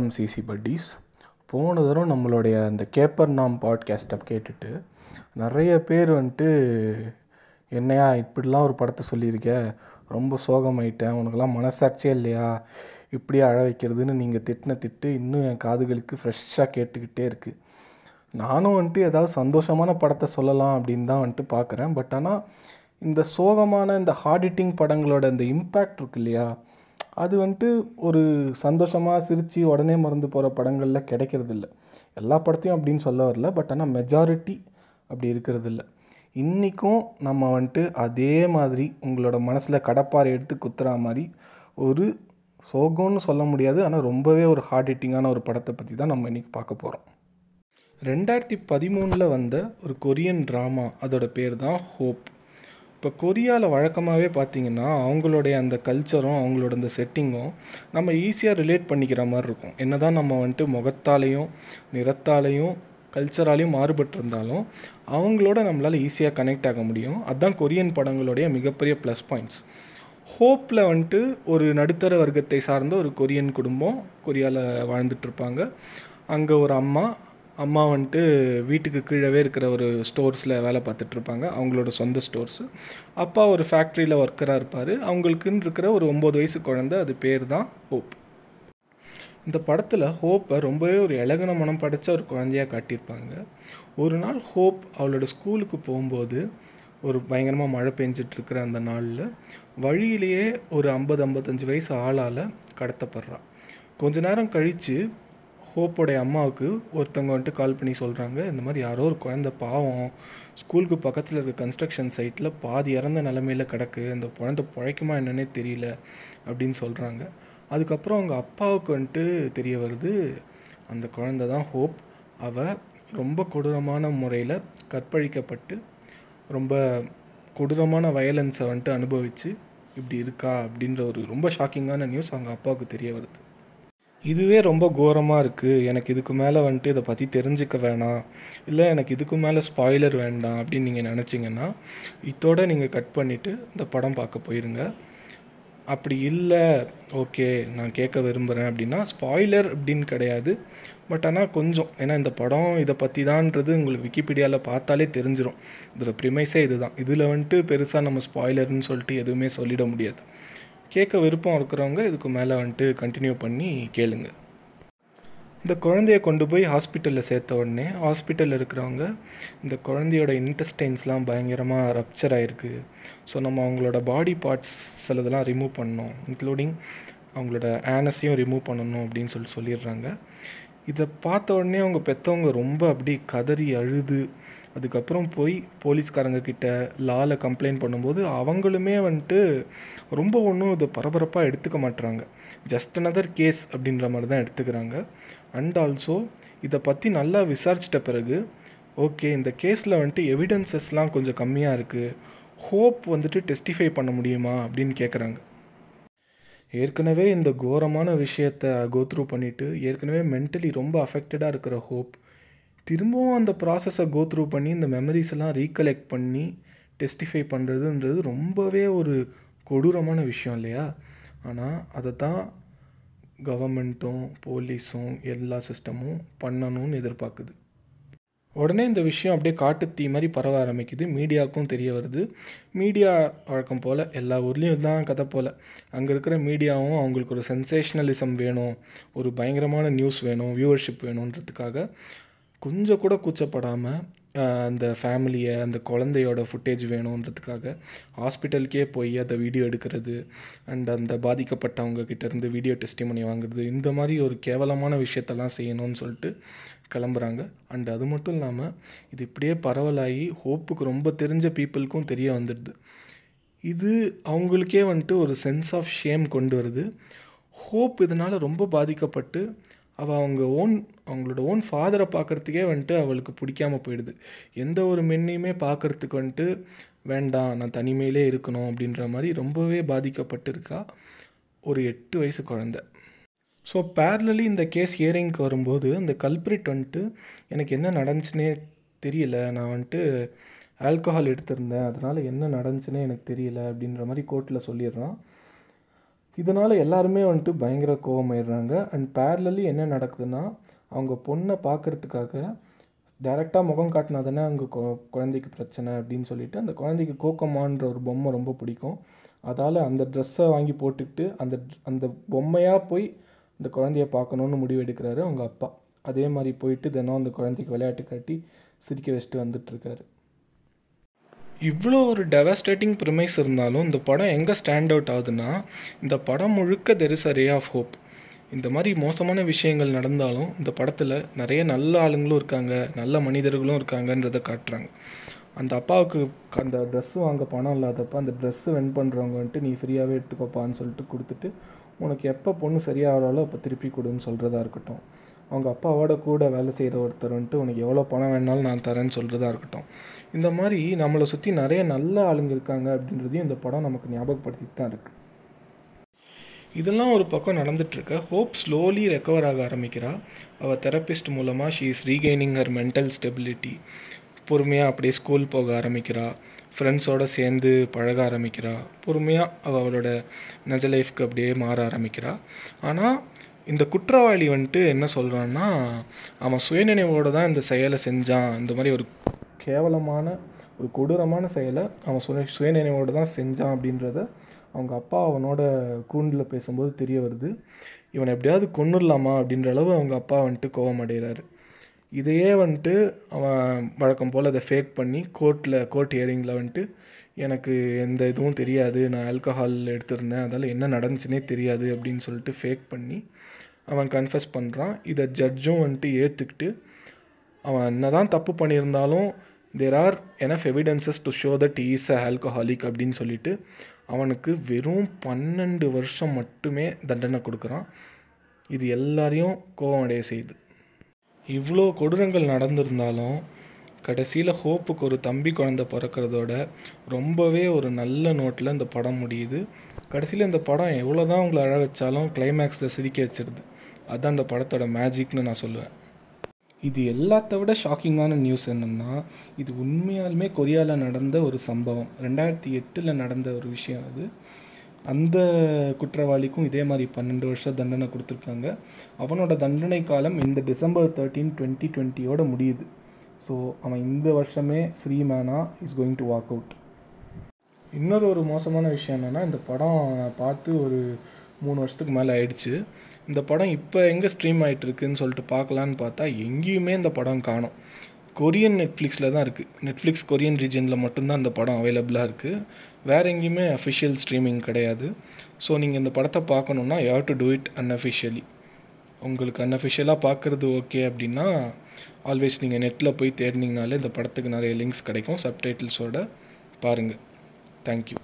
வணக்கம் CC buddies போன தடவை நம்மளுடைய அந்த கேப்பர் நாம் பாட்காஸ்ட்டை கேட்டுட்டு நிறைய பேர் வந்துட்டு என்னையா இப்படிலாம் ஒரு படத்தை சொல்லியிருக்க? ரொம்ப சோகமாயிட்டேன். உனக்கெல்லாம் மனசாட்சியே இல்லையா? இப்படியே அழ வைக்கிறதுன்னு நீங்கள் திட்டின திட்டு இன்னும் என் காதுகளுக்கு ஃப்ரெஷ்ஷாக கேட்டுக்கிட்டே இருக்குது நானும் வந்துட்டு ஏதாவது சந்தோஷமான படத்தை சொல்லலாம் அப்படின்னு தான் வந்துட்டு பார்க்குறேன் பட் ஆனால் இந்த சோகமான இந்த ஹார்ட் ஹிட்டிங் படங்களோட இந்த இம்பேக்ட் இருக்கு இல்லையா? அது வந்துட்டு ஒரு சந்தோஷமாக சிரித்து உடனே மறந்து போகிற படங்களில் கிடைக்கிறதில்ல. எல்லா படத்தையும் அப்படின்னு சொல்ல வரல. பட் ஆனால் மெஜாரிட்டி அப்படி இருக்கிறதில்ல. இன்றைக்கும் நம்ம வந்துட்டு அதே மாதிரி உங்களோட மனசில் கடப்பாறை எடுத்து குத்துற மாதிரி ஒரு சோகம்னு சொல்ல முடியாது. ஆனால் ரொம்பவே ஒரு ஹார்ட் ஹிட்டிங்கான ஒரு படத்தை பற்றி தான் நம்ம இன்றைக்கி பார்க்க போகிறோம் ரெண்டாயிரத்தி பதிமூணில் வந்த ஒரு கொரியன் ட்ராமா அதோட பேர் தான் ஹோப் இப்போ கொரியாவில் வழக்கமாகவே பார்த்தீங்கன்னா அவங்களுடைய அந்த கல்ச்சரும் அவங்களோட அந்த செட்டிங்கும் நம்ம ஈஸியாக ரிலேட் பண்ணிக்கிற மாதிரி இருக்கும். என்ன தான் நம்ம வந்துட்டு முகத்தாலையும் நிறத்தாலையும் கல்ச்சராலையும் மாறுபட்டிருந்தாலும் அவங்களோட நம்மளால் ஈஸியாக கனெக்ட் ஆக முடியும். அதுதான் கொரியன் படங்களுடைய மிகப்பெரிய ப்ளஸ் பாயிண்ட்ஸ் ஹோப்பில் வந்துட்டு ஒரு நடுத்தர வர்க்கத்தை சார்ந்த ஒரு கொரியன் குடும்பம் கொரியாவில் வாழ்ந்துட்டுருப்பாங்க அங்கே ஒரு அம்மா அம்மா வந்துட்டு வீட்டுக்கு கீழவே இருக்கிற ஒரு ஸ்டோர்ஸில் வேலை பார்த்துட்ருப்பாங்க அவங்களோட சொந்த ஸ்டோர்ஸு. அப்பா ஒரு ஃபேக்ட்ரியில் ஒர்க்கராக இருப்பார். அவங்களுக்குன்னு இருக்கிற ஒரு ஒம்பது வயசு குழந்தை அது பேர் தான் ஹோப். இந்த படத்தில் ஹோப்பை ரொம்பவே ஒரு இலகுன மனம் படைச்ச ஒரு குழந்தையாக காட்டியிருப்பாங்க. ஒரு நாள் ஹோப் அவளோட ஸ்கூலுக்கு போகும்போது ஒரு பயங்கரமாக மழை பெஞ்சிட்ருக்கிற அந்த நாளில் வழியிலேயே ஒரு ஐம்பது ஐம்பத்தஞ்சு வயசு ஆளால் கடத்தப்படுறான் கொஞ்ச நேரம் கழித்து ஹோப்போடைய அம்மாவுக்கு ஒருத்தவங்க வந்துட்டு கால் பண்ணி சொல்கிறாங்க இந்த மாதிரி யாரோ ஒரு குழந்த பாவம் ஸ்கூலுக்கு பக்கத்தில் இருக்க கன்ஸ்ட்ரக்ஷன் சைட்டில் பாதி இறந்த நிலமையில் கிடக்கு. அந்த குழந்த பிழைக்குமா என்னன்னே தெரியல அப்படின்னு சொல்கிறாங்க அதுக்கப்புறம் அவங்க அப்பாவுக்கு வந்துட்டு தெரிய வருது அந்த குழந்த தான் ஹோப். அவள் ரொம்ப கொடூரமான முறையில் கற்பழிக்கப்பட்டு ரொம்ப கொடூரமான வயலன்ஸை வந்துட்டு அனுபவித்து இப்படி இருக்கா அப்படின்ற ஒரு ரொம்ப ஷாக்கிங்கான நியூஸ் அவங்க அப்பாவுக்கு தெரிய வருது. இதுவே ரொம்ப கோரமாக இருக்குது எனக்கு இதுக்கு மேலே வந்துட்டு இதை பற்றி தெரிஞ்சுக்க வேணாம். இல்லை எனக்கு இதுக்கு மேலே ஸ்பாய்லர் வேண்டாம் அப்படின்னு நீங்கள் நினச்சிங்கன்னா இதோட நீங்கள் கட் பண்ணிவிட்டு இந்த படம் பார்க்க போயிருங்க. அப்படி இல்லை ஓகே நான் கேட்க விரும்புகிறேன் அப்படின்னா ஸ்பாய்லர் அப்படின்னு கிடையாது. பட் ஆனால் கொஞ்சம் ஏன்னா இந்த படம் இதை பற்றி தான்ன்றது உங்களுக்கு விக்கிபீடியாவில் பார்த்தாலே தெரிஞ்சிடும் இதோட ப்ரிமைஸே இதுதான். இதில் வந்துட்டு பெருசாக நம்ம ஸ்பாய்லர்னு சொல்லிட்டு எதுவுமே சொல்லிட முடியாது. கேட்க விருப்பம் இருக்கிறவங்க இதுக்கு மேலே வந்துட்டு கண்டினியூ பண்ணி கேளுங்க. இந்த குழந்தைய கொண்டு போய் ஹாஸ்பிட்டலில் சேர்த்த உடனே ஹாஸ்பிட்டலில் இருக்கிறவங்க இந்த குழந்தையோட இன்டெஸ்டைன்ஸ்லாம் பயங்கரமாக ரப்சர் ஆகிருக்கு ஸோ நம்ம அவங்களோட பாடி பார்ட்ஸ் சிலதெல்லாம் ரிமூவ் பண்ணோம் இன்க்ளூடிங் அவங்களோட ஆனஸையும் ரிமூவ் பண்ணணும் அப்படின்னு சொல்லி சொல்லிடுறாங்க. இதை பார்த்த உடனே அவங்க பெற்றவங்க ரொம்ப அப்படி கதறி அழுது. அதுக்கப்புறம் போய் போலீஸ்காரங்க கிட்ட லால கம்ப்ளைண்ட் பண்ணும்போது அவங்களுமே வந்துட்டு ரொம்ப ஒன்றும் இதை பரபரப்பாக எடுத்துக்க மாட்டுறாங்க ஜஸ்ட் அனதர் கேஸ் அப்படின்ற மாதிரி தான் எடுத்துக்கிறாங்க. அண்ட் ஆல்சோ இதை பற்றி நல்லா விசாரிச்சிட்ட பிறகு ஓகே இந்த கேஸில் வந்துட்டு எவிடன்சஸ்லாம் கொஞ்சம் கம்மியாக இருக்குது ஹோப் வந்துட்டு டெஸ்டிஃபை பண்ண முடியுமா அப்படின்னு கேட்குறாங்க ஏற்கனவே இந்த கோரமான விஷயத்தை கோத்ரூ பண்ணிவிட்டு ஏற்கனவே மென்டலி ரொம்ப அஃபெக்டடாக இருக்கிற ஹோப் திரும்பவும் அந்த ப்ராசஸை கோத்ரூ பண்ணி இந்த மெமரிஸ் எல்லாம் ரீகலெக்ட் பண்ணி டெஸ்டிஃபை பண்ணுறதுன்றது ரொம்பவே ஒரு கொடூரமான விஷயம் இல்லையா? ஆனால் அதை தான் கவர்மெண்ட்டும் போலீஸும் எல்லா சிஸ்டமும் பண்ணணும்னு எதிர்பார்க்குது உடனே இந்த விஷயம் அப்படியே காட்டுத்தீ மாதிரி பரவ ஆரம்பிக்குது. மீடியாவுக்கும் தெரிய வருது. மீடியா வழக்கம் போல் எல்லா ஊர்லேயும் தான் கதை போல். அங்கே இருக்கிற மீடியாவும் அவங்களுக்கு ஒரு சென்சேஷ்னலிசம் வேணும். ஒரு பயங்கரமான நியூஸ் வேணும் வியூவர்ஷிப் வேணுன்றதுக்காக கொஞ்சம் கூட கூச்சப்படாமல் அந்த ஃபேமிலியை அந்த குழந்தையோட ஃபுட்டேஜ் வேணுன்றதுக்காக ஹாஸ்பிட்டலுக்கே போய் அதை வீடியோ எடுக்கிறது அண்ட் அந்த பாதிக்கப்பட்டவங்க கிட்டேருந்து வீடியோ டெஸ்டிமனி வாங்குறது இந்த மாதிரி ஒரு கேவலமான விஷயத்தெல்லாம் செய்யணும்னு சொல்லிட்டு கிளம்புறாங்க. அண்ட் அது மட்டும் இல்லாமல் இது இப்படியே பரவலாகி ஹோப்புக்கு ரொம்ப தெரிஞ்ச பீப்புளுக்கும் தெரிய வந்துடுது. இது அவங்களுக்கே வந்துட்டு ஒரு சென்ஸ் ஆஃப் ஷேம் கொண்டு வருது. ஹோப் இதனால் ரொம்ப பாதிக்கப்பட்டு அவள் அவங்க ஓன் அவங்களோட ஓன் ஃபாதரை பார்க்குறதுக்கே வந்துட்டு அவளுக்கு பிடிக்காம போயிடுது. எந்த ஒரு மென்னையுமே பார்க்குறதுக்கு வந்துட்டு வேண்டாம் நான் தனிமையிலே இருக்கணும் அப்படின்ற மாதிரி ரொம்பவே பாதிக்கப்பட்டு இருக்கா ஒரு எட்டு வயசு குழந்த. ஸோ பேரலி இந்த கேஸ் ஹியரிங்க்கு வரும்போது அந்த கல்பிரிட் வந்துட்டு எனக்கு என்ன நடந்துச்சுன்னே தெரியல. நான் வந்துட்டு ஆல்கஹால் எடுத்திருந்தேன். அதனால் என்ன நடந்துச்சுன்னே எனக்கு தெரியல அப்படின்ற மாதிரி கோர்ட்டில் சொல்லிடுறான். இதனால் எல்லாருமே வந்துட்டு பயங்கர கோவமாயிடுறாங்க. அண்ட் பேரலி என்ன நடக்குதுன்னா அவங்க பொண்ணை பார்க்கறதுக்காக டைரெக்டாக முகம் காட்டினா தானே அங்கே கொ குழந்தைக்கு பிரச்சனை அப்படின்னு சொல்லிட்டு அந்த குழந்தைக்கு கோக்கமான்ற ஒரு பொம்மை ரொம்ப பிடிக்கும். அதால் அந்த ட்ரெஸ்ஸை வாங்கி போட்டுக்கிட்டு அந்த அந்த பொம்மையாக போய் அந்த குழந்தைய பார்க்கணுன்னு முடிவு எடுக்கிறாரு அவங்க அப்பா. அதே மாதிரி போயிட்டு தினம் அந்த குழந்தைக்கு விளையாட்டு காட்டி சிரிக்க வச்சுட்டு வந்துட்டுருக்காரு இவ்வளோ ஒரு டெவாஸ்டேட்டிங் ப்ரிமைஸ் இருந்தாலும் இந்த படம் எங்கே ஸ்டாண்ட் அவுட் ஆகுதுன்னா இந்த படம் முழுக்க there is a ray of hope இந்த மாதிரி மோசமான விஷயங்கள் நடந்தாலும் இந்த படத்தில் நிறைய நல்ல ஆளுங்களும் இருக்காங்க நல்ல மனிதர்களும் இருக்காங்கன்றதை காட்டுறாங்க. அந்த அப்பாவுக்கு அந்த ட்ரெஸ்ஸு வாங்க பணம் இல்லாதப்ப அந்த ட்ரெஸ்ஸு வென் பண்ணுறவங்க வந்துட்டு நீ ஃப்ரீயாகவே எடுத்துக்கோப்பான்னு சொல்லிட்டு கொடுத்துட்டு உனக்கு எப்போ பொண்ணு சரியாகிறாலோ அப்போ திருப்பி கொடுன்னு சொல்கிறதா இருக்கட்டும். அவங்க அப்பாவோட கூட வேலை செய்கிற ஒருத்தர் வந்துட்டு உனக்கு எவ்வளோ பணம் வேணாலும் நான் தரேன்னு சொல்கிறதா இருக்கட்டும். இந்த மாதிரி நம்மளை சுற்றி நிறைய நல்ல ஆளுங்க இருக்காங்க அப்படின்றதையும் இந்த படம் நமக்கு ஞாபகப்படுத்திட்டு தான் இருக்குது இதெல்லாம் ஒரு பக்கம் நடந்துட்டுருக்க ஹோப் ஸ்லோலி ரெக்கவர் ஆக ஆரம்பிக்கிறா. அவள் தெரப்பிஸ்ட் மூலமாக she is regaining her mental stability பொறுமையாக அப்படியே ஸ்கூல் போக ஆரம்பிக்கிறா. ஃப்ரெண்ட்ஸோடு சேர்ந்து பழக ஆரம்பிக்கிறா. பொறுமையாக அவள் அவளோட நெஜ லைஃப்க்கு அப்படியே மாற ஆரம்பிக்கிறா. ஆனால் இந்த குற்றவாளி வந்துட்டு என்ன சொல்கிறான்னா அவன் சுயநினைவோடு தான் இந்த செயலை செஞ்சான். இந்த மாதிரி ஒரு கேவலமான ஒரு கொடூரமான செயலை அவன் சுய சுயநினைவோடு தான் செஞ்சான் அப்படின்றத அவங்க அப்பா அவனோட கூண்டில் பேசும்போது தெரிய வருது. இவனை எப்படியாவது கொண்டுடலாமா அப்படின்ற அளவு அவங்க அப்பா வந்துட்டு கோவம் அடைகிறாரு இதையே வந்துட்டு அவன் வழக்கம் போல் அதை ஃபேக் பண்ணி கோர்ட்டில் கோர்ட் ஹியரிங்கில் வந்துட்டு எனக்கு எந்த இதுவும் தெரியாது. நான் ஆல்கஹால் எடுத்திருந்தேன். அதால் என்ன நடந்துச்சுனே தெரியாது அப்படின்னு சொல்லிட்டு ஃபேக் பண்ணி அவன் கன்ஃபஸ் பண்ணுறான் இதை ஜட்ஜும் வந்துட்டு ஏற்றுக்கிட்டு அவன் என்ன தான் தப்பு பண்ணியிருந்தாலும் there are enough evidences to show that is a alcoholic அப்படின்னு சொல்லிட்டு அவனுக்கு வெறும் பன்னெண்டு வருஷம் மட்டுமே தண்டனை கொடுக்குறான். இது எல்லாரையும் கோவம் அடைய செய்யுது. இவ்வளோ கொடூரங்கள் நடந்திருந்தாலும் கடைசியில் ஹோப்புக்கு ஒரு தம்பி குழந்த பிறக்கிறதோட ரொம்பவே ஒரு நல்ல நோட்டில் இந்த படம் முடியுது. கடைசியில் இந்த படம் எவ்வளோ தான் உங்களை அழ வச்சாலும் கிளைமேக்ஸில் சிரிக்க வச்சிருது. அதுதான் அந்த படத்தோட மேஜிக்னு நான் சொல்லுவேன். இது எல்லாத்த விட ஷாக்கிங்கான நியூஸ் என்னென்னா இது உண்மையாலுமே கொரியாவில் நடந்த ஒரு சம்பவம். ரெண்டாயிரத்தி எட்டில் நடந்த ஒரு விஷயம் அது. அந்த குற்றவாளிக்கும் இதே மாதிரி பன்னெண்டு வருஷம் தண்டனை கொடுத்துருக்காங்க. அவனோட தண்டனை காலம் இந்த டிசம்பர் தேர்ட்டீன் டுவெண்ட்டி டுவெண்ட்டியோட முடியுது. ஸோ அவன் இந்த வருஷமே free மேனாக is going to walk out இன்னொரு ஒரு மோசமான விஷயம் என்னென்னா இந்த படம் நான் பார்த்து ஒரு மூணு வருஷத்துக்கு மேலே ஆயிடுச்சு. இந்த படம் இப்போ எங்கே ஸ்ட்ரீம் ஆகிட்டுருக்குன்னு சொல்லிட்டு பார்க்கலான்னு பார்த்தா எங்கேயுமே இந்த படம் காணும். கொரியன் நெட்ஃப்ளிக்ஸில் தான் இருக்குது நெட்ஃப்ளிக்ஸ் கொரியன் ரீஜனில் மட்டும்தான் இந்த படம் அவைலபிளாக இருக்குது வேறு எங்கேயுமே அஃபிஷியல் ஸ்ட்ரீமிங் கிடையாது. ஸோ நீங்கள் இந்த படத்தை பார்க்கணுன்னா you have to do it unofficially உங்களுக்கு அன்அஃபிஷியலாக பார்க்குறது ஓகே அப்படின்னா ஆல்வேஸ் நீங்கள் நெட்டில் போய் தேடினீங்கனாலே இந்த படத்துக்கு நிறைய லிங்க்ஸ் கிடைக்கும் சப்டைட்டில்ஸோட பாருங்கள் தேங்க்யூ